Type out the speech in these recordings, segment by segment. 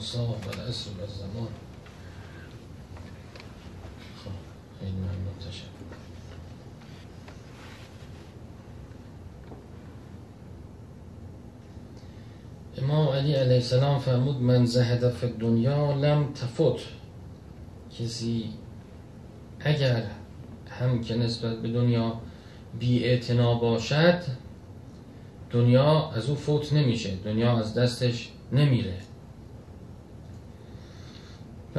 والمساء والعصر والزمان. خب خیلی ممنون تشکر امام علی علیه السلام فرمود من زهد فی دنیا لم تفت کسی اگر هم که نسبت به دنیا بی باشد دنیا از او فوت نمیشه دنیا از دستش نمیره.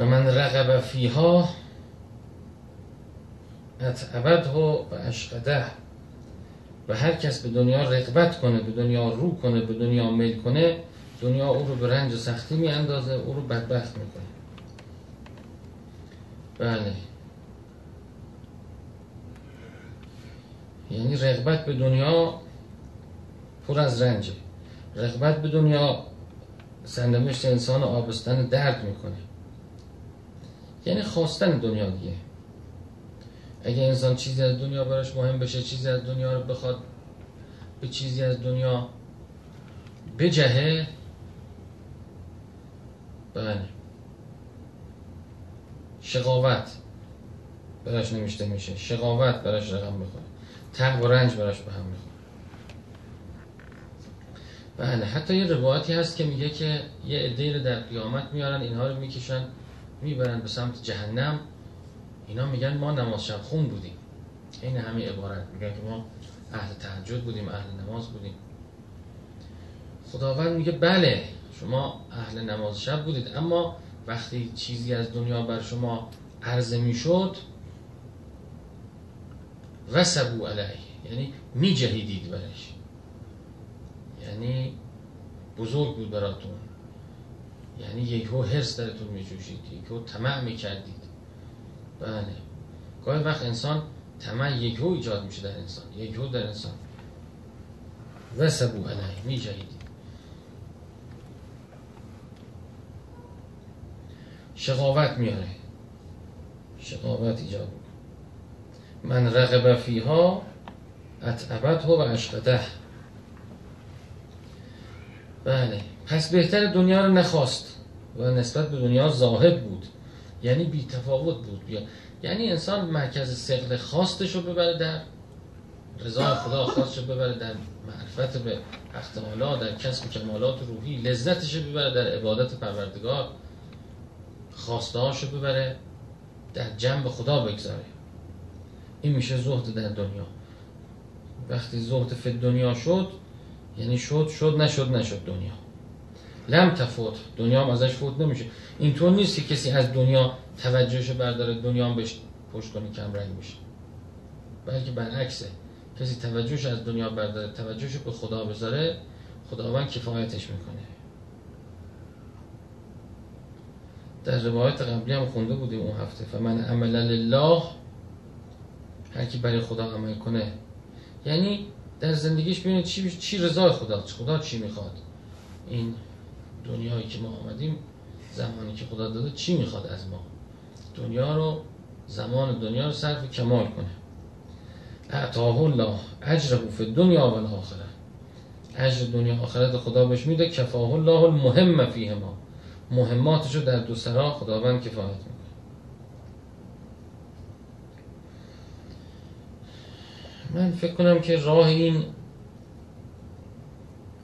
من رقب فیها اتعبده و اشقده. و هر کس به دنیا رقبت کنه به دنیا رو کنه به دنیا میل کنه دنیا او رو به رنج و سختی می اندازه او رو بدبخت می‌کنه. بله. یعنی رغبت به دنیا پر از رنجه. رغبت به دنیا سندمشت انسان آبستن درد می‌کنه. یعنی خواستن دنیا دیگه. اگه انسان چیزی از دنیا براش مهم بشه چیزی از دنیا رو بخواد به چیزی از دنیا بجهه بله. شقاوت براش نمیشته میشه. شقاوت براش رقم می‌خوره. تق و رنج براش به هم می‌خوره. بله حتی یه روایتی هست که میگه که یه عده رو در قیامت میارن اینها رو می‌کشن. می‌برن به سمت جهنم اینا میگن ما نماز شب خون بودیم. این همین عبارت. میگن که ما اهل تهجد بودیم اهل نماز بودیم. خداوند میگه بله شما اهل نماز شب بودید اما وقتی چیزی از دنیا بر شما عرضه می‌شد وسبو علیه. یعنی می جهیدید برش. یعنی بزرگ بود براتون. یعنی یکو هرس درتون می جوشید یکو طمع می کردید بله. گاهی وقت انسان طمع یکو ایجاد میشه در انسان یکو در انسان. وسبو علیه می جهیدید شقاوت میاره. شقاوت ایجاد من رغب فیها اتعبت و اشقده بله. پس بهتر دنیا رو نخواست و نسبت به دنیا زاهد بود. یعنی بی تفاوت بود. بیا. یعنی انسان مرکز سقل خواستش رو ببره در رضا خدا خواستش رو ببره در معرفت به حق در کسب کمالات روحی لذتش رو ببره در عبادت پروردگار. خواسته رو ببره در جنب خدا بگذاره. این میشه زهد در دنیا. وقتی زهد فی دنیا شد یعنی شد شد نشد نشد دنیا. لم تفوت. دنیا هم ازش فوت نمیشه. اینطور نیست که کسی از دنیا توجهش برداره دنیا هم بهش پشت کنی کم رنگ میشه بلکه برعکسه. کسی توجهش از دنیا برداره توجهش به خدا بذاره خداوند کفایتش می‌کنه. در روایت قبلی هم خونده بودیم اون هفته. فمن عمل لله هر برای خدا عمل کنه. یعنی در زندگیش ببینید چی چی رضای خدا خدا چی می‌خواد. این دنیایی که ما آمدیم زمانی که خدا داده چی می‌خواد از ما؟ دنیا رو زمان دنیا رو صرف کمال کنه. اعطاه الله اجره فی دنیا و الاخره اجر دنیا آخرت خدا بهش میده کفاه الله المهم فیه ما مهماتش رو در دو سرا خداوند کفایت می‌کنه من فکر کنم که راه این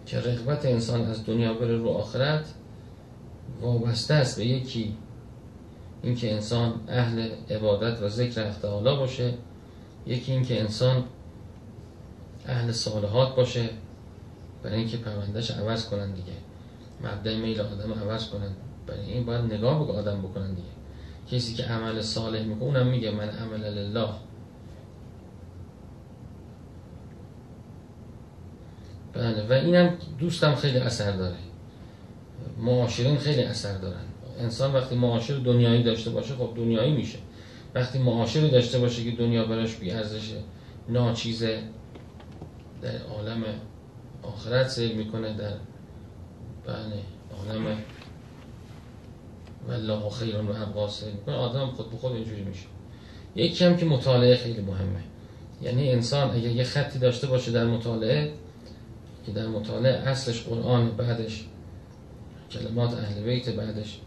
که رغبت انسان از دنیا بره رو آخرت وابسته است به یکی اینکه انسان اهل عبادت و ذکر حق باشه یکی اینکه انسان اهل صالحات باشه برای اینکه پروندهش عوض کنن دیگه. مبدع میل آدم عوض کنن. برای این باید نگاه به آدم بکنن دیگه. کسی که عمل صالح می‌کنه اونم میگه من عمل لله. بله و اینم دوستم خیلی اثر داره. معاشرین خیلی اثر دارن. انسان وقتی معاشر دنیایی داشته باشه خب دنیایی میشه. وقتی معاشری داشته باشه که دنیا براش بی ارزشه ناچیزه در عالم آخرت سیر می‌کنه در بله عالم والله خیر و ابقا سیر می‌کنه. آدم خود به خود اینجوری میشه. یکی هم که مطالعه خیلی مهمه. یعنی انسان اگر یه خطی داشته باشه در مطالعه که در مطالعه اصلش قرآن بعدش کلمات اهل بیت بعدش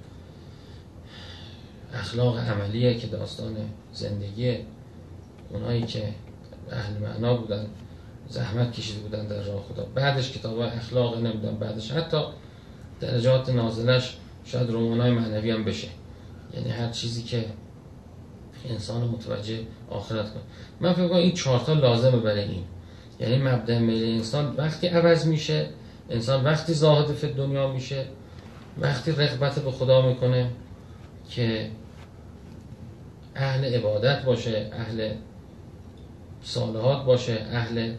اخلاق عملیه که داستان زندگی اونایی که اهل معنا بودن زحمت کشیده بودن در راه خدا. بعدش کتاب اخلاق نمیدن بعدش حتی درجات نازلش شاید رومانای معنوی هم بشه. یعنی هر چیزی که انسان متوجه آخرت کنه. من فکر کنم این چهارتا لازمه برای این. یعنی مبدع میل انسان وقتی عوض میشه انسان وقتی زاهد فی دنیا میشه وقتی رغبت به خدا می‌کنه که اهل عبادت باشه اهل صالحات باشه اهل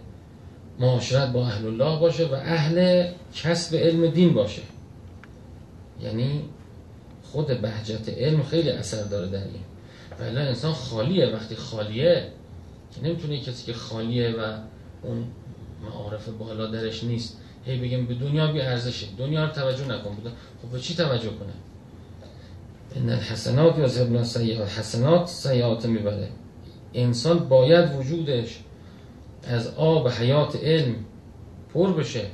معاشرت با اهل الله باشه و اهل کسب علم دین باشه. یعنی خود بهجت علم خیلی اثر داره در این. ولی انسان خالیه وقتی خالیه که نمی‌تونه کسی که خالیه و اون معارف بالا درش نیست. هی بگیم به دنیا بی ارزشه دنیا رو توجه نکن. بودن خب به چی توجه کنه ان الحسنات یا زبنا سیئات. حسنات سیئات می‌بره. انسان باید وجودش از آب حیات علم پر بشه.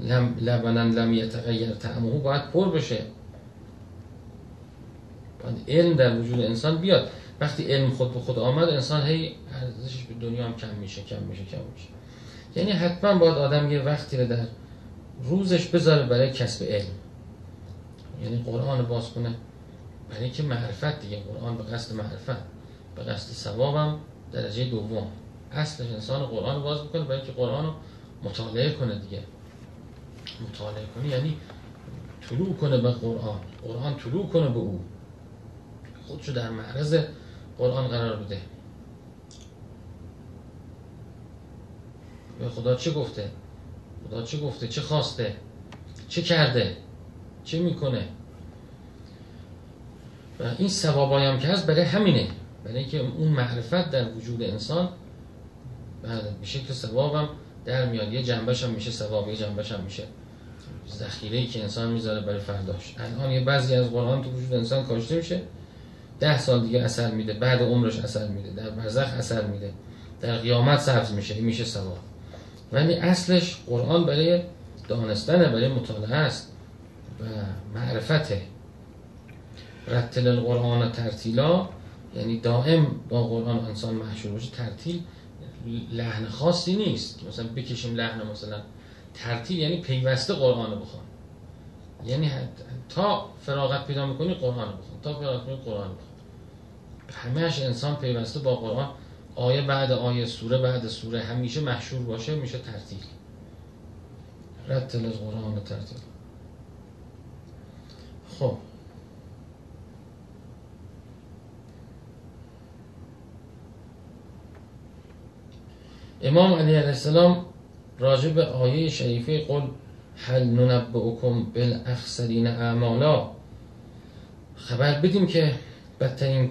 لم لم یتغیر طعمه باید پر بشه. علم در وجود انسان بیاد. وقتی علم خود به خود آمد انسان هی ارزشش به دنیا هم کم میشه کم میشه کم میشه. یعنی حتما باید آدم یه وقتی رو در روزش بذاره برای کسب علم. یعنی قرآن باز کنه. برای اینکه معرفت دیگه قرآن به قصد معرفت به قصد ثوابم درجه دوم. اصلش انسان قرآن باز بکنه برای اینکه قرآن رو مطالعه کنه دیگه. مطالعه کنه یعنی طلوع کنه به قرآن. قرآن طلوع کنه به او. خودشو در معرض قرآن قرار بده به خدا چه گفته؟ خدا چه گفته؟ چه خواسته؟ چه کرده؟ چه می‌کنه؟ و این ثوابایی هم که هست برای همینه. برای اینکه اون معرفت در وجود انسان به شکل ثوابم در میاد. یه جنبش هم میشه ثواب یه جنبش هم میشه. ذخیره ای که انسان می‌ذاره برای فرداش. الان یه بعضی از قرآن تو وجود انسان کاشته میشه. ده سال دیگه اثر میده بعد عمرش اثر میده در برزخ اثر میده در قیامت سبز میشه میشه ثواب. ولی اصلش قرآن برای دانستنه برای مطالعه است و معرفته. رتل القرآن ترتیلا یعنی دائم با قرآن انسان محشور باشه ترتیل لحن خاصی نیست. مثلا بکشیم لحن مثلا ترتیل یعنی پیوسته قرآن بخوان. یعنی تا فراغت پیدا می‌کنی قرآن بخوان. تا فراغت می‌کنی قرآن همهش انسان پیوسته با قرآن. آیه بعد آیه سوره بعد سوره همیشه محشور باشه میشه ترتیل. رتل قرآن ترتیل. خب. امام علی علیه السلام راجع به آیه شریفه قل هل ننبئکم بالاخسرین اعمالا؟ خبر بدیم که بدترین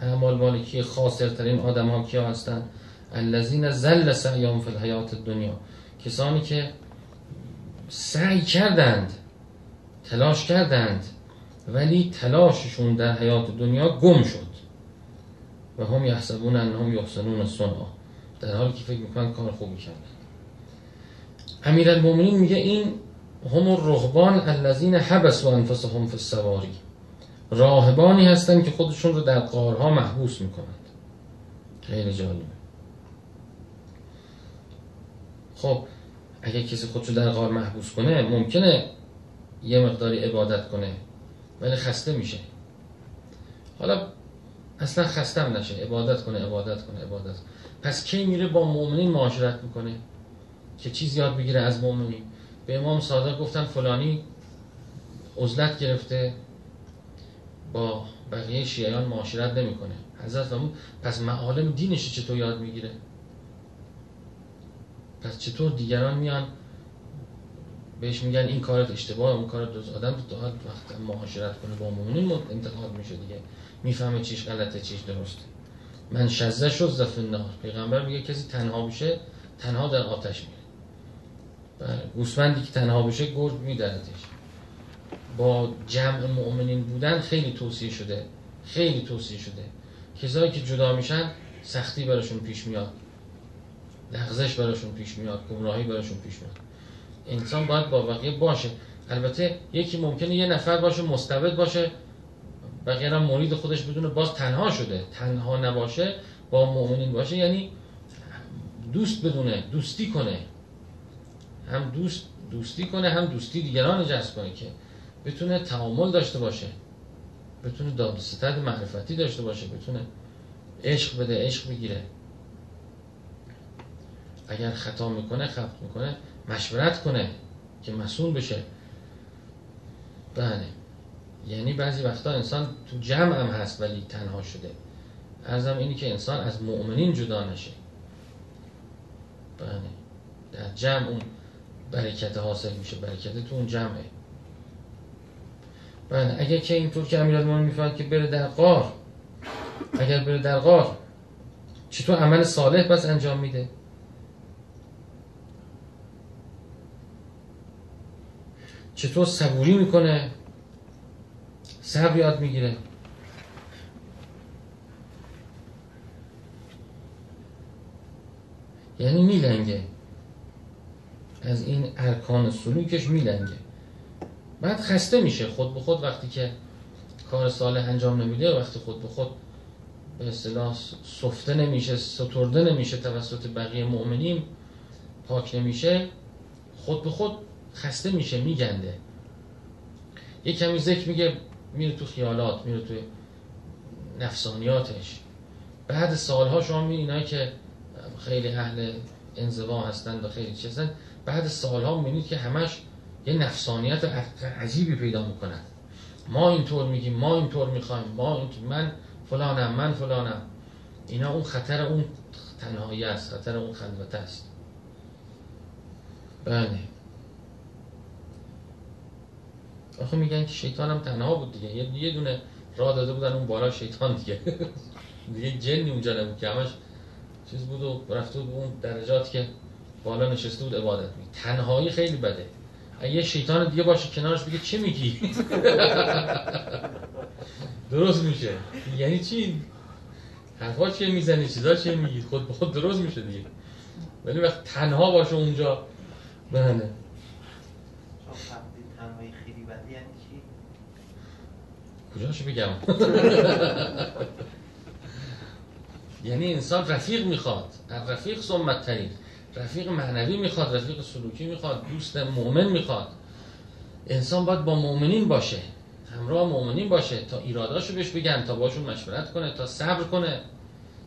اعمال مالکی خاسرترین آدم ها کیا هستن؟ الذین زل سعیام فی الحیات دنیا کسانی که سعی کردند تلاش کردند ولی تلاششون در حیات دنیا گم شد. و هم یحسبون انهم یحسنون صنعا. در حالی که فکر می‌کنن کار خوبی کردن. امیرالمومنین میگه این هم الرهبان الذین حبسوا انفسهم فی السواری. راهبانی هستن که خودشون رو در قارها محبوس می‌کنند. خیلی جالبه. خب اگه کسی خودشو در قار محبوس کنه ممکنه یه مقداری عبادت کنه ولی خسته میشه. حالا اصلا خستم نشه. عبادت کنه عبادت کنه عبادت. پس کی میره با مؤمنین معاشرت می‌کنه؟ که چیز یاد بگیره از مؤمنین. به امام صادق گفتن فلانی عزلت گرفته. با بقیه شیعیان معاشرت نمی‌کنه. حضرت فرمود پس معالم دینش چطور یاد می‌گیره؟ پس چطور دیگران میان بهش میگن این کارت اشتباه اون کارت درست آدم تو وقت معاشرت کنه با مؤمنین انتقاد میشه دیگه. می‌فهمه چیش غلطه چیش درسته. من شزه شد زف النار. پیغمبر میگه کسی تنها بشه تنها در آتش میره. بله گوسفندی که تنها بشه گرد میدردش با جمع مؤمنین بودن خیلی توصیه شده. خیلی توصیه شده. کسایی که جدا میشن سختی براشون پیش میاد. لغزش براشون پیش میاد. گمراهی براشون پیش میاد. انسان باید با بقیه باشه. البته یکی ممکنه یه نفر باشه مستبد باشه. بقیه هم مرید خودش بدونه باز تنها شده. تنها نباشه با مؤمنین باشه. یعنی دوست بدونه دوستی کنه. هم دوست دوستی کنه هم دوستی دیگران جذب کنه که بتونه تعامل داشته باشه. بتونه داد ستد معرفتی داشته باشه. بتونه عشق بده عشق بگیره. اگر خطا می‌کنه خفت می‌کنه مشورت کنه که مسئول بشه. بله. یعنی بعضی وقتا انسان تو جمع هم هست ولی تنها شده. ارزم اینی که انسان از مؤمنین جدا نشه. بله. در جمع اون برکت حاصل میشه. برکت تو اون جمعه. بله اگر که اینطور که امیرالمومنین می‌فهمد که بره در قار اگر بره در قار چطور عمل صالح بس انجام میده؟ چطور صبوری می‌کنه؟ صبر یاد می‌گیره. یعنی میلنگه. از این ارکان سلوکش میلنگه. بعد خسته میشه. خود به خود وقتی که کار صالح انجام نمیده وقتی خود به خود به اصطلاح سفته نمیشه سترده نمیشه توسط بقیه مؤمنین پاک نمیشه خود به خود خسته میشه میگنده. یه کمی ذکر میگه میره تو خیالات میره تو نفسانیاتش. بعد سالها شما می اینایی که خیلی اهل انزوا هستن و خیلی چیزن بعد سالها می‌بینید که همش یه نفسانیت عجیبی پیدا می‌کنن. ما اینطور میگیم ما اینطور می‌خوایم ما اینطور من فلانم من فلانم. اینا اون خطر اون تنهایی است خطر اون خلوت است. بله. آخه میگن که شیطان هم تنها بود دیگه. یه دونه راه داده بودن اون بالا شیطان دیگه. دیگه جنی اونجا نبود که همش چیز بود و رفته بود اون درجات که بالا نشسته بود عبادت می تنهایی خیلی بده. یه شیطان دیگه باشه کنارش بگه چه میگی؟ درست میشه. یعنی چی؟ حرفا چیه می‌زنی؟ چیزا چیه میگی؟ خود به خود درست میشه دیگه. ولی وقت تنها باشه اونجا. بله. کجاشو بگم؟ یعنی انسان رفیق می‌خواد. رفیق سمت ترین رفیق معنوی می‌خواد رفیق سلوکی می‌خواد دوست مؤمن می‌خواد. انسان باید با مؤمنین باشه همراه مؤمنین باشه تا ایراداشو بهش بگن تا باشون مشورت کنه تا صبر کنه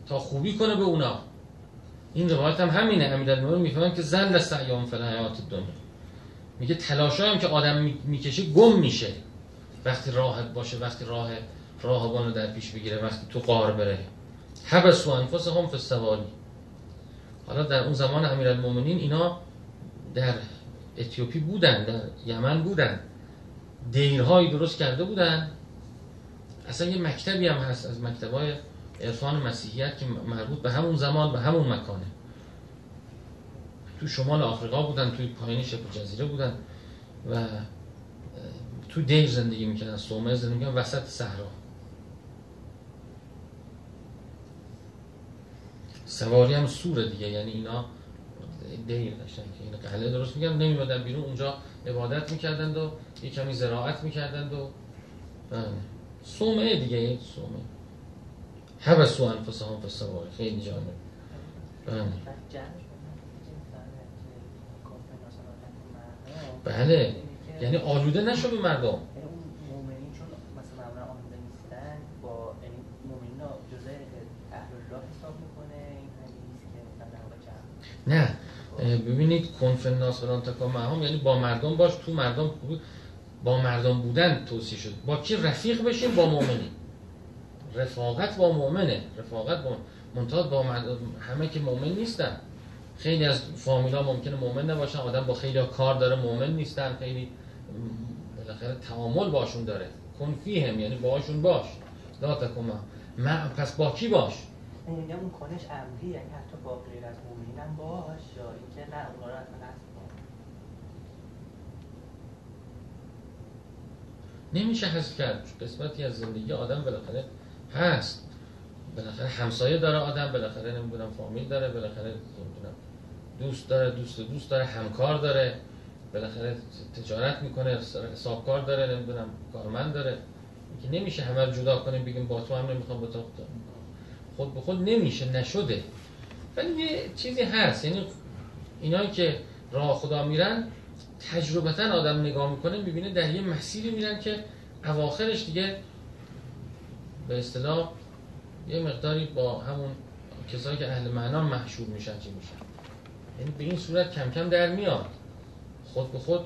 تا خوبی کنه به اونا. این روایت هم همینه. امیرالمومنین می‌فهمن که زل سعیام فی حیات دنیا میگه تلاشایی که آدم می‌کشه گم میشه. وقتی راه باشه وقتی راه راهبانو در پیش بگیره وقتی تو قار بره. حبسو انفسهم فی السوالی حالا در اون زمان امیرالمومنین اینا در اتیوپی بودن در یمن بودن. دیرهایی درست کرده بودن. اصلا یه مکتبی هم هست از مکتبای عرفان مسیحیت که مربوط به همون زمان به همون مکانه. تو شمال آفریقا بودن توی پایین شبه جزیره بودن و تو دیر زندگی می‌کنن سومه زندگی می‌کنن وسط صحرا. سواری هم سوره دیگه یعنی اینا دیر داشتن که این قله درست میگم نمیمدن بیرون اونجا عبادت می‌کردند و یه کمی زراعت می‌کردند و سومه دیگه یک سومه حبسو انفسهم فی السواری خیلی جالب. بله. بله. یعنی آلوده نشو به مردم. نه. ببینید کنفن ناس فلان تکا هم یعنی با مردم باش تو مردم با مردم بودن توصیه شد. با کی رفیق بشین با مؤمنین. رفاقت با مؤمنه. رفاقت با منتها با مردم همه که مؤمن نیستن. خیلی از فامیلا ممکنه مؤمن نباشن آدم با خیلی کار داره مؤمن نیستن. خیلی بالاخره تعامل باشون داره. کن فیهم یعنی باشون باش. لا تکن پس با کی باش؟ میگم اون کنش امری یعنی حتی با غیر از مؤمنین باش یا اینکه نه اونا رو حتما نمیشه حذف کرد. قسمتی از زندگی آدم بالاخره هست. بالاخره همسایه داره آدم بالاخره نمی‌دونم فامیل داره بالاخره نمی‌دونم دوست داره دوست دوست داره همکار داره بالاخره تجارت می‌کنه حسابکار داره نمی‌دونم کارمند داره. که نمیشه همه رو جدا کنیم بگیم با تو هم نمی‌خوام با تو خود به خود نمیشه نشده. ولی یه چیزی هست یعنی اینایی که راه خدا میرن تجربتا آدم نگاه می‌کنه می‌بینه در یه مسیری میرن که اواخرش دیگه به اصطلاح یه مقداری با همون کسایی که اهل معنا محشور میشن چی میشن؟ یعنی به این صورت کم کم در میاد. خود به خود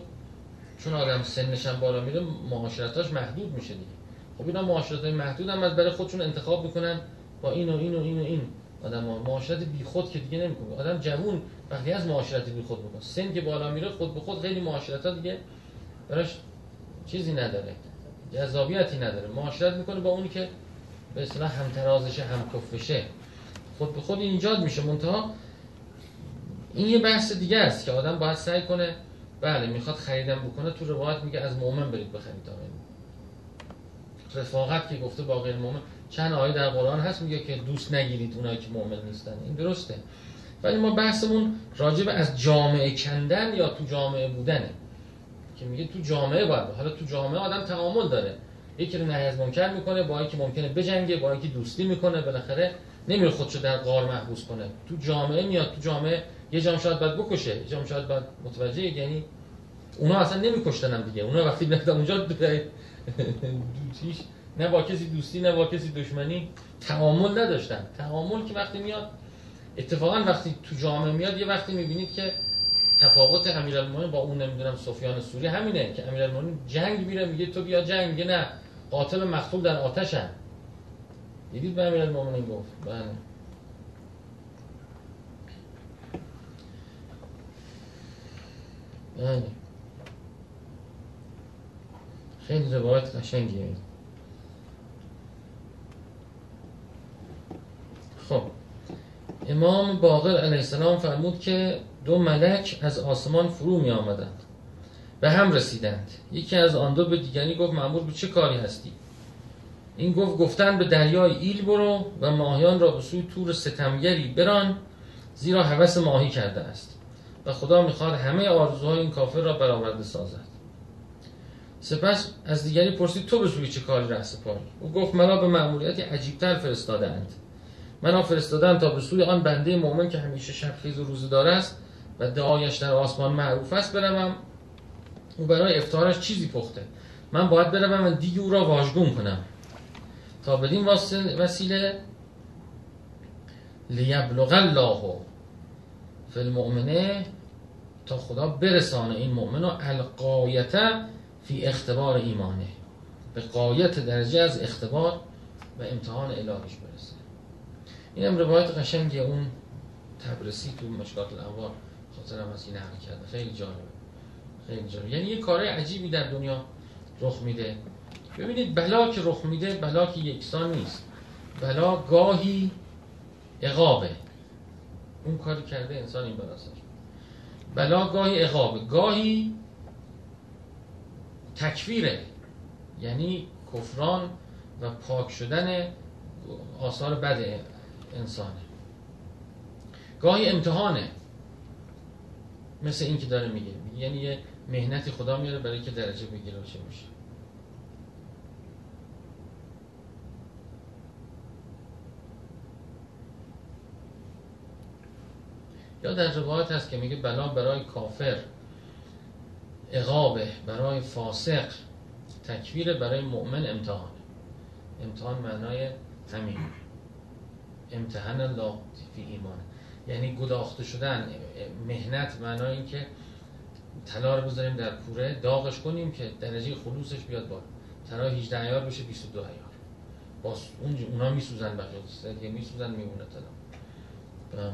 چون آدم سنش هم بالا میره معاشرتاش محدود میشه دیگه. خب اینا معاشرت محدود هم از برای خودشون انتخاب می‌کنن با این و این و این و این. آدم ها معاشرت بی خود که دیگه نمی‌کنه. آدم جوون وقتی از معاشرت بی خود می‌کنه. سن که بالا میره خود به خود خیلی معاشرت ها دیگه براش چیزی نداره. جذابیتی نداره. معاشرت می‌کنه با اونی که به اصطلاح هم ترازشه هم کفشه خود به خود ایجاد میشه. منتها این یه بحث دیگه است که آدم باید سعی کنه بله می‌خواد خریدن بکنه. تو روایت میگه از مؤمن برید بخرید. رفاقت که گفته با غیر مؤمن چند آیه در قرآن هست میگه که دوست نگیرید اونایی که مؤمن نیستن. این درسته. ولی ما بحثمون راجب از جامعه کندن یا تو جامعه بودنه که میگه تو جامعه باید حالا تو جامعه آدم تعامل داره. یکی رو نهی از منکر می‌کنه با اینکه ممکنه بجنگه با اینکه دوستی می‌کنه بالاخره نمیره خودشو در غار محبوس کنه. تو جامعه میاد تو جامعه یه جام شاید باید بکشه یه جام شاید باید متوجه یعنی اونا اصلا نمیکشتن هم دیگه. اونا وقتی می‌رفتن اونجا دوستیش نه با کسی دوستی نه با کسی دشمنی تعامل نداشتن. تعامل که وقتی میاد اتفاقا وقتی تو جامعه میاد یه وقتی می‌بینید که تفاوت امیرالمومنین با اون نمی‌دونم سفیان سوری همینه که امیرالمومنین جنگ میره میگه تو بیا جنگ میگه نه قاتل مقتول در آتشن. دیدید به امیرالمومنین گفت؟ بله. بله. خیلی روایت قشنگیه. خب. امام باقر علیه السلام فرمود که دو ملک از آسمان فرو می آمدند به هم رسیدند. یکی از آن دو به دیگری گفت معمول به چه کاری هستی؟ این گفت گفتن به دریای ایل برو و ماهیان را به سوی تور ستمگری بران زیرا هوس ماهی کرده است و خدا می‌خواد همه آرزوهای این کافر را برآورده سازد. سپس از دیگری پرسید تو به سوی چه کاری رأس پایی او گفت مرا به مأموریتی عجیبتر فرستادند من فرستادن تا به سوی آن بنده مؤمن که همیشه شب خیز و روزدار است و دعایش در آسمان معروف است بروم. او برای افتارش چیزی پخته. من باید بروم و دیگه او را واژگون کنم. تا بدین وسیله لیبلغ الله فی المؤمنه تا خدا برسانه این مؤمن و القایته فی اختبار ایمانه. به قایت درجه از اختبار و امتحان الهیش برسه این هم روایت قشنگی اون تبرسی تو مشکات الانوار خاطرم از این کرده. خیلی جالبه. خیلی جالبه. یعنی یه کار عجیبی در دنیا رخ میده. ببینید بلا که رخ میده بلا که یکسان نیست. بلا گاهی اقابه اون کاری کرده انسان این براسش بلا گاهی اقابه گاهی تکفیره. یعنی کفران و پاک شدن آثار بد انسانه. گاهی امتحانه. مثل این که داره میگه. یعنی یه مهنتی خدا میاره برای که درجه بگیره و چه میشه یا در روایت هست که میگه بلا برای کافر اقابه برای فاسق تکویر برای مؤمن امتحان امتحان معنای همین امتحان الله فی ایمان. یعنی گداخته شدن مهنت معنای این که طلا رو بذاریم در کوره داغش کنیم که درجه خلوصش بیاد بالا. طلا 18 ایار بشه 22 ایار. باز اون اونا میسوزن بقیه دیگه میسوزن میمونه طلا. بله.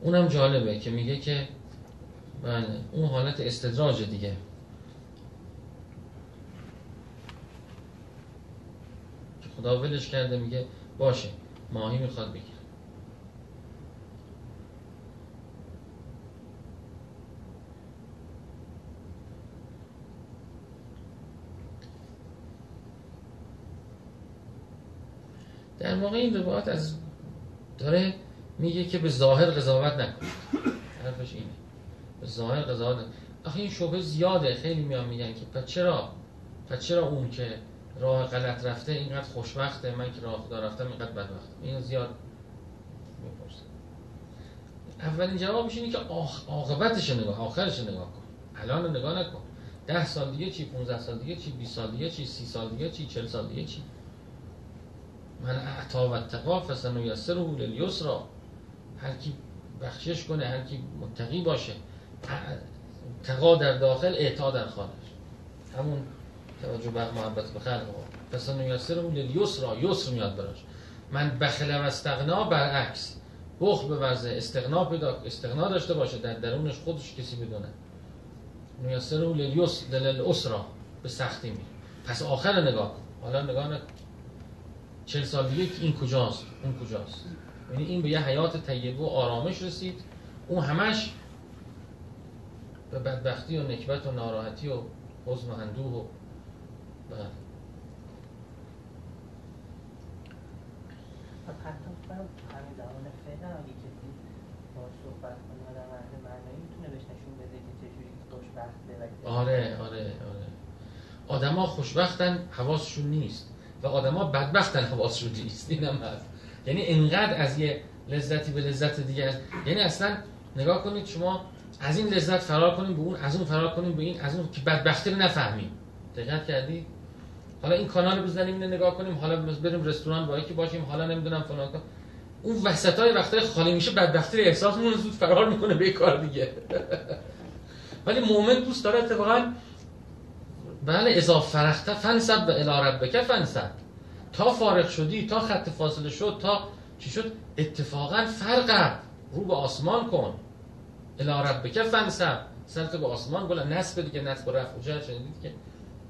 اونم جالبه که میگه که بله اون حالت استدراج دیگه که خدا ولش کرده میگه باشه ماهی می‌خواد بگیر در واقع این روایت از داره میگه که به ظاهر قضاوت نکنید حرفش اینه. به ظاهر قضاوت آخه این شبه زیاده. خیلی میان میگن که پس چرا؟ پس چرا اون که راه غلط رفته اینقدر خوشبخته من که راه خدا رفتم اینقدر بدبختم این زیاد می‌پرسه. اولین جوابش اینه که عاقبتش نگاه آخرش نگاه کن. الان نگاه نکن. ده سال دیگه چی 15 سال دیگه چی 20 سال دیگه چی 30 سال دیگه چی 40 سال دیگه چی؟ من اعطا و تقا فسن و یسر و را هر کی بخشش کنه هر کی متقی باشه تقا در داخل اعطا در خارج. همون توجه به محبت به خلق فسن و یسر و را یسر میاد براش. من بخل و استغنا برعکس. بخل به ورزه استغنا پیدا استغنا داشته باشه در درونش خودش کسی بدونه. میسر او اسرا به سختی می پس آخر نگاه کن. حالا نگاه نکن. چل سال دیگه این کجاست؟ اون کجاست؟ یعنی این به یه حیات طیبه و آرامش رسید. اون همش به بدبختی و نکبت و ناراحتی و حزن و اندوه و خوشبخته آره آره آره. آدما خوشبختن حواسشون نیست. و آدما بدبختن حواسشون نیست. اینم هست. یعنی انقدر از یه لذتی به لذت دیگه هست. یعنی اصلا نگاه کنید شما از این لذت فرار کنیم به اون از اون فرار کنیم به این از اون که بدبختی رو نفهمیم. دقت کردی؟ حالا این کانال بزنیم اینو نگاه کنیم حالا بریم رستوران با یکی باشیم حالا نمی‌دونم فلان اون وسط های وقتای خالی میشه بدبختی احساس می‌کنه زود فرار می‌کنه به کار دیگه. ولی مؤمن دوست داره اتفاقا بله اذا فرخت فنسب و الی ربک فنسب. تا فارغ شدی تا خط فاصله شد تا چی شد؟ اتفاقا فرق رو به آسمان کن. الی ربک فنسب. سرت به آسمان بلند. نسب دیگه نسب رفع. جهت شنیدید که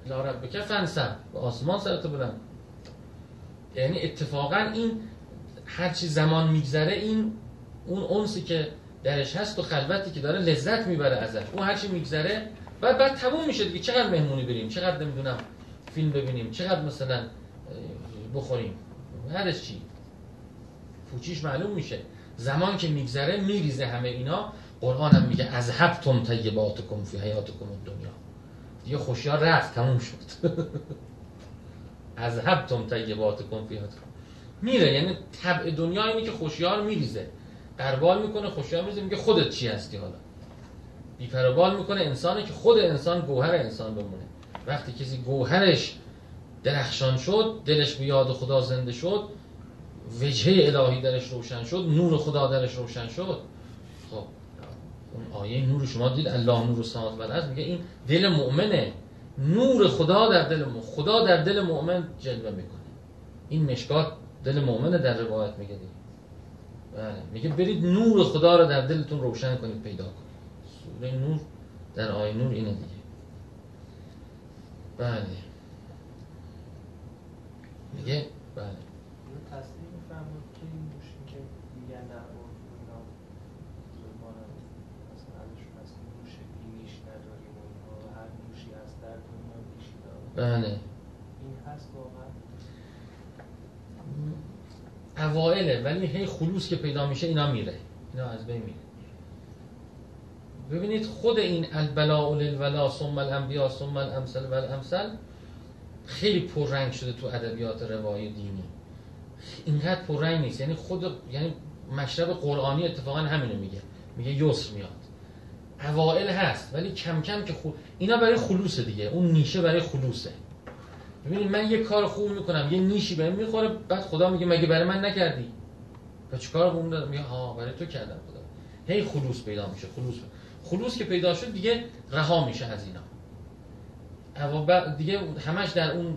الی ربک فنسب به آسمان سرت بلند. یعنی اتفاقا این هر چی زمان میگذره این اون اونسی که درش هست و خلوتی که داره لذت می‌بره ازش. اون هر چی میگذره بعد بعد تموم میشه دیگه. چقدر مهمونی بریم؟ چقدر نمی‌دونم فیلم ببینیم؟ چقدر مثلا بخوریم؟ هرش چی؟ پوچیش معلوم میشه. زمان که میگذره میریزه همه اینا. قرآن هم میگه از حبتم طیباتکم فی حیاتکم دنیا دیگه خوشیار رفت تموم شد. از حبتم طیباتکم فی حیاتکم میره یعنی طبع دنیا اینه که خوشیار میریزه. قربال می‌کنه خوشیار میریزه میگه خودت چی هستی حالا؟ بیپروبال می‌کنه انسانی که خود انسان گوهر انسان بمونه. وقتی کسی گوهرش درخشان شد دلش به یاد خدا زنده شد وجهه الهی درش روشن شد نور خدا درش روشن شد خب اون آیه نور شما دید الله نور السماوات و میگه این دل مؤمنه. نور خدا در دل مؤمن خدا در دل مؤمن جلوه می‌کنه. این مشکات دل مؤمن در روایت میگه دیگه. بله میگه برید نور خدا رو در دلتون روشن کنید پیدا کنید. سوره نور در آیه نور اینه دیگه. بله. میگه بله تصدیق می‌فهمم که این موشی که میگن در اینا مثلا ازشون هست موش بینیش نداریم و هر موشی هست در دنیا بیشی داره بله. این هست واقعا. اوائله ولی هی خلوص که پیدا میشه اینا میره. اینا از بین میره. ببینید خود این البلاء للولا ثم الانبیاء ثم الامثل و الامثل خیلی پررنگ شده تو ادبیات روایی دینی. اینقدر پررنگ نیست. یعنی خود یعنی مشرب قرآنی اتفاقا همینو میگه. میگه یسر میاد. اوائل هست ولی کم کم که خود اینا برای خلوص دیگه. اون نیشه برای خلوصه. ببینید من یه کار خوب می‌کنم یه نیشی بهم می‌خوره بعد خدا میگه مگه برای من نکردی؟ و چیکار خوب دادم میگه ها برای تو کردم خدا. هی خلوص پیدا میشه خلوص. خلوص که پیدا شد دیگه رها میشه از اینا. دیگه همش در اون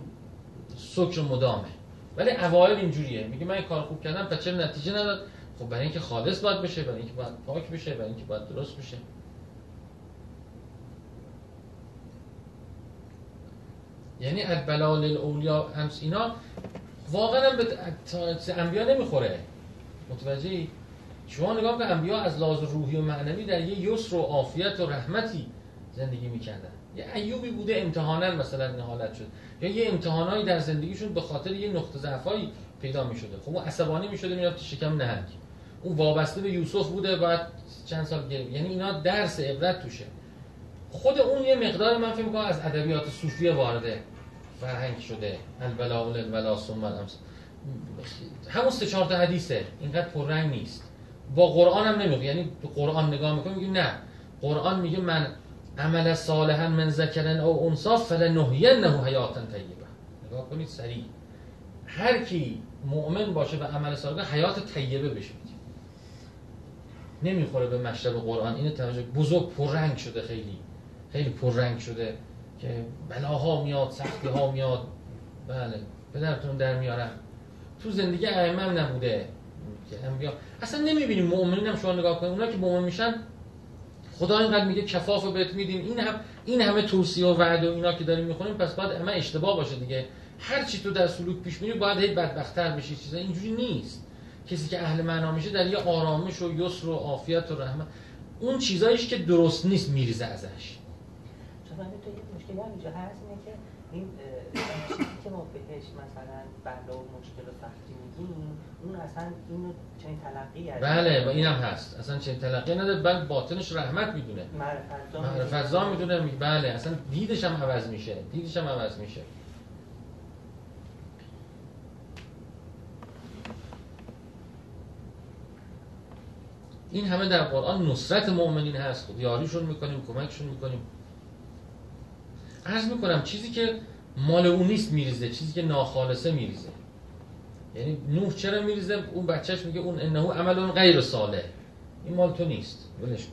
سکر مدامه. ولی اوایل اینجوریه. میگه من کار خوب کردم پس چرا نتیجه نداد؟ خب برای اینکه خالص باید بشه برای اینکه باید پاک بشه برای اینکه باید درست بشه. یعنی البلال الاولیا همس اینا واقعا به انبیا نمی‌خوره. متوجهی؟ شما نگاه که انبیا از لحاظ روحی و معنوی در یه یسر و عافیت و رحمتی زندگی می‌کردن. یه ایوبی بوده امتحانا مثلا این حالت شد. یا یه امتحانایی در زندگیشون به خاطر یه نقطه ضعفایی پیدا می شده خب اون عصبانی می شده می‌رفت شکم نهنگ. اون وابسته به یوسف بوده بعد چند سال گرفت. یعنی اینا درس عبرت توشه. خود اون یه مقدار من فکر می‌کنم از ادبیات صوفیه وارده فرهنگ شده. البلا البلا ثم الامس. همون سه چهار تا حدیثه. اینقدر پررنگ نیست. با قرآن هم نمیگه یعنی تو قرآن نگاه می‌کنی میگه نه. قرآن میگه من عمل صالحا من ذکرن او انصا فلنحینه حیاتا طیبه. نگاه کنید سریع. هر کی مؤمن باشه و عمل صالح حیات طیبه بشه. نمی‌خوره به مشرب قرآن. اینو توجه بزرگ پررنگ شده خیلی. خیلی پررنگ شده که بلاها میاد سختی ها میاد. بله پدرتون در میارم تو زندگی ائمه نبوده. که انبیا اصلا نمی‌بینیم مؤمنین هم شما نگاه کنید. اونا که مؤمن میشن خدا اینقدر میگه کفاف بهت میدیم. این هم این همه توصیه و وعده و اینا که داریم می‌خونیم پس باید همه اشتباه باشه دیگه. هر چی تو در سلوک پیش میری باید هی بدبختتر بشی. چیزا اینجوری نیست. کسی که اهل معنا میشه در یه آرامش و یسر و عافیت و رحمت اون چیزاییش که درست نیست میریزه ازش. چون تو یه مشکلی هم اینجا هست اینه که این چیزی که ما بهش مثلا بلا و مشکل و سختی میگیم اون اصلا اینو چنین تلقی از بله و اینم هست. اصلا چنین تلقی نداره بل باطنش رحمت می‌دونه. معرفت می‌دونه بله اصلا دیدش هم عوض میشه دیدش هم عوض میشه. این همه در قرآن نصرت مؤمنین هست. خب یاریشون می‌کنیم کمکشون می‌کنیم. عرض می‌کنم چیزی که مال اون نیست میریزه چیزی که ناخالصه میریزه. یعنی نوح چرا میریزه؟ اون بچهش میگه اون انه عمل اون غیر صالح. این مال تو نیست. ولش کن.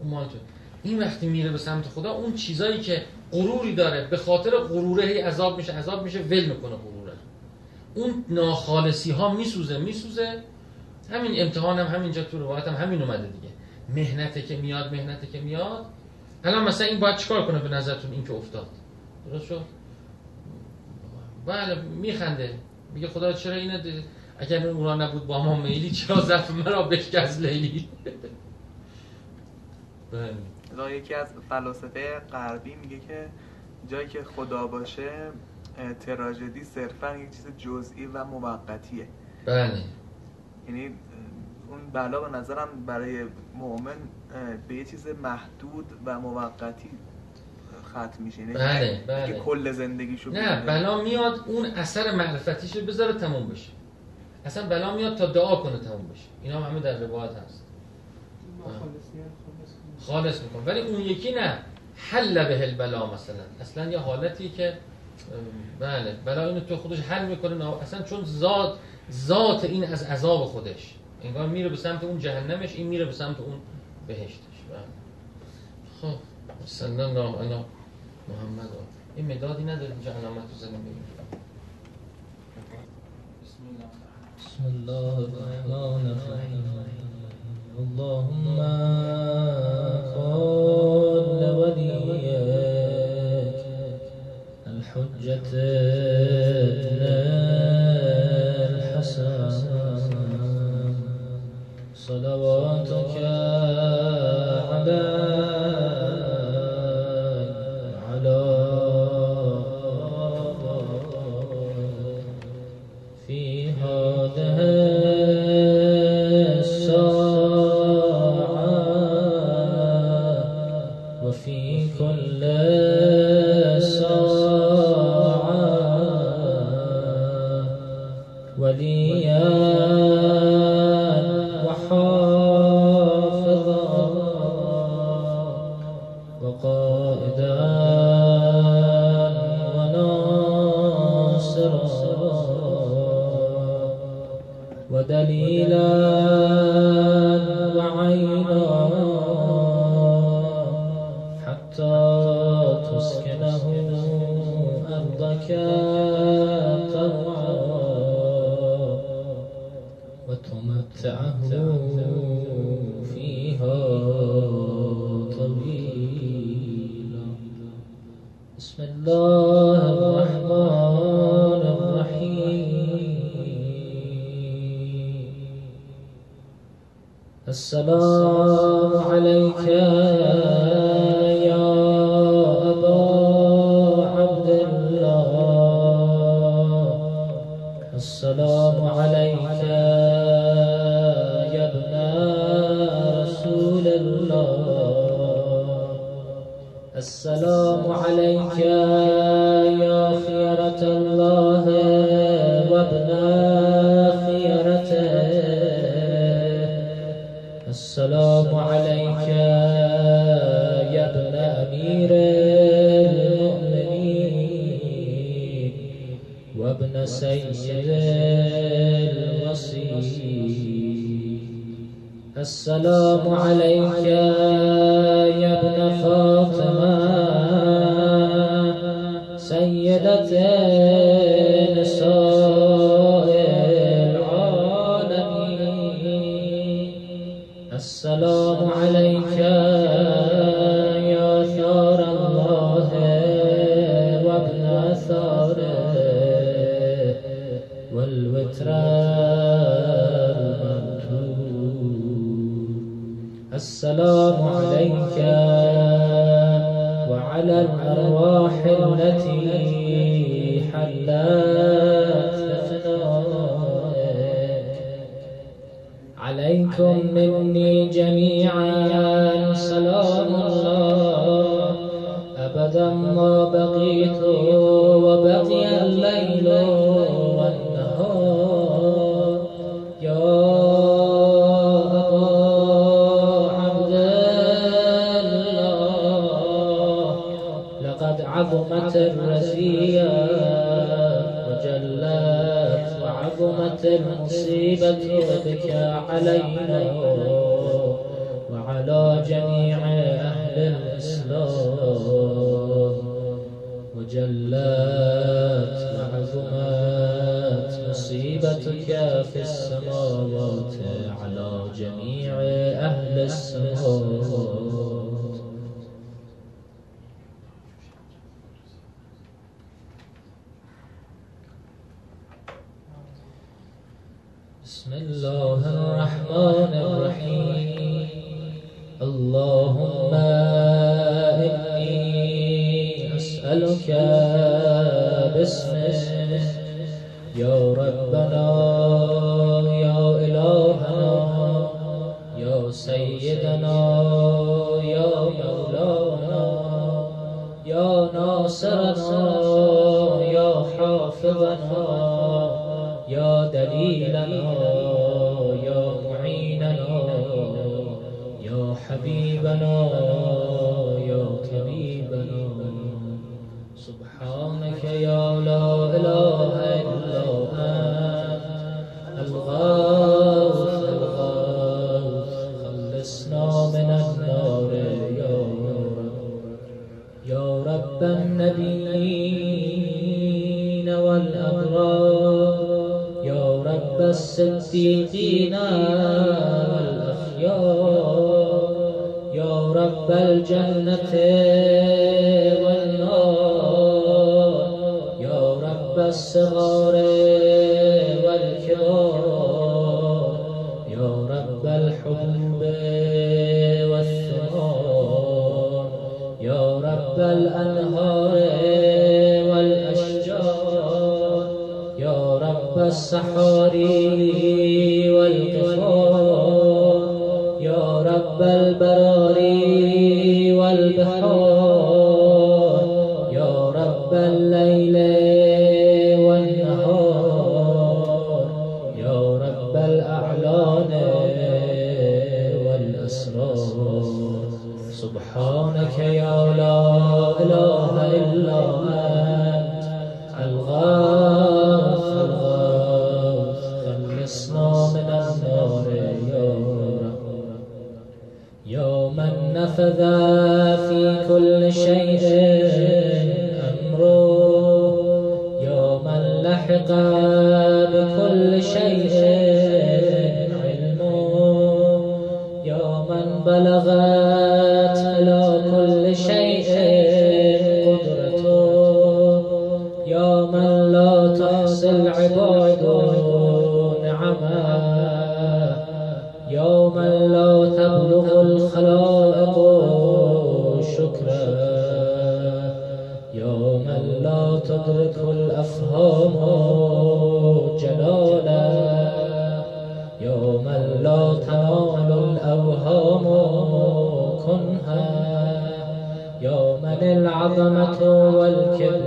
اون مال تو. این وقتی میره به سمت خدا اون چیزایی که غروری داره به خاطر غروره هی عذاب میشه عذاب میشه ول می‌کنه غروره. اون ناخالصی ها میسوزه میسوزه. همین امتحان هم همینجا تو روایت هم همین اومده دیگه. مهنته که میاد مهنته که میاد. الان مثلا این باید چیکار کنه به نظرتون این که افتاد؟ درست شد؟ بله میخنده. میگه خدا چرا اینه؟ اگر اونا نبود با ما میلی چرا ظرف مرا بشکست لیلی؟ بله. یکی از فلاسفه غربی میگه که جایی که خدا باشه تراژدی صرفا یک چیز جزئی و موقتیه. بله. یعنی اون بلا به نظرم برای مؤمن به یه چیز محدود و موقتی ختم میشه. یعنی بله بله. که کل زندگیشو نه بلا میاد اون اثر معرفتیشو بذاره تموم بشه. اصلا بلا میاد تا دعا کنه تموم بشه. اینا هم همه در روایت هست. خالص میکن ولی اون یکی نه. حل به البلا مثلا. اصلا یه حالتی که بله. بلا اینو تو خودش حل می‌کنه اصلا چون ذات ذات این از عذاب خودش. انگار میره به سمت اون جهنمش این میره به سمت اون بهشتش. بله. خب صلی الله علی محمد. این مدادی نداره اینجا علامت رو زنیم بگیم. بسم الله الرحمن الرحیم. اللهم قال وليك الحجة السلام طيبتك في السماوات على جميع أهل السماوات. النبيين والأبرار يا رب الصديقين والأخيار. يا رب الجنة والنار. يا رب الصغار سحوري ومن نفذ في كل شيء أمره. يوما لحق بكل شيء علمه. يوما بلغ والكبر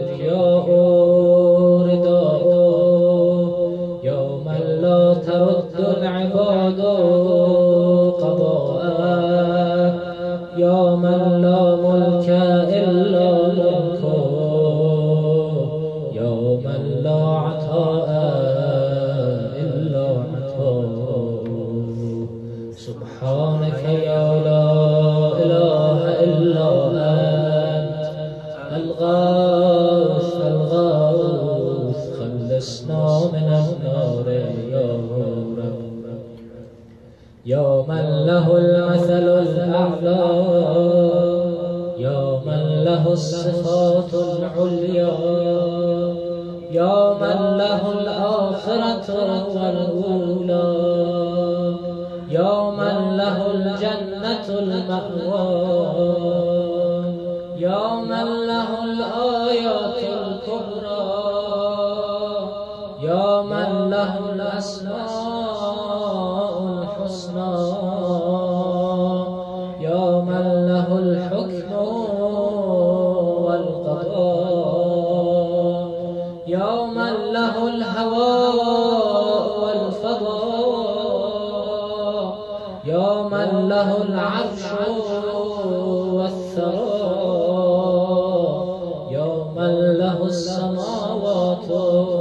السماوات العليا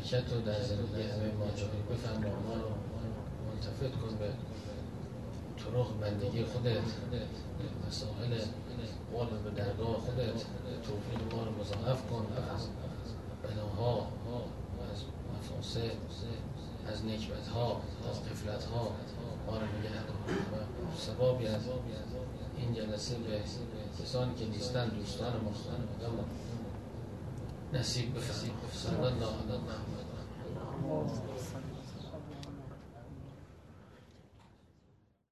برکت رو در زندگی همه ما جاری بفرما ما رو ملتفت کن به طرق بندگی خودت مسائل قرب به درگاه خودت توفیق ما رو مضاعف کن. از بلاها از مفاسد از نکبت ها از قفلت ها ما رو نگه و سبابی از این جلسه به کسانی که نیستن دوستان ما ما نصیب بفرما صلی الله علی محمد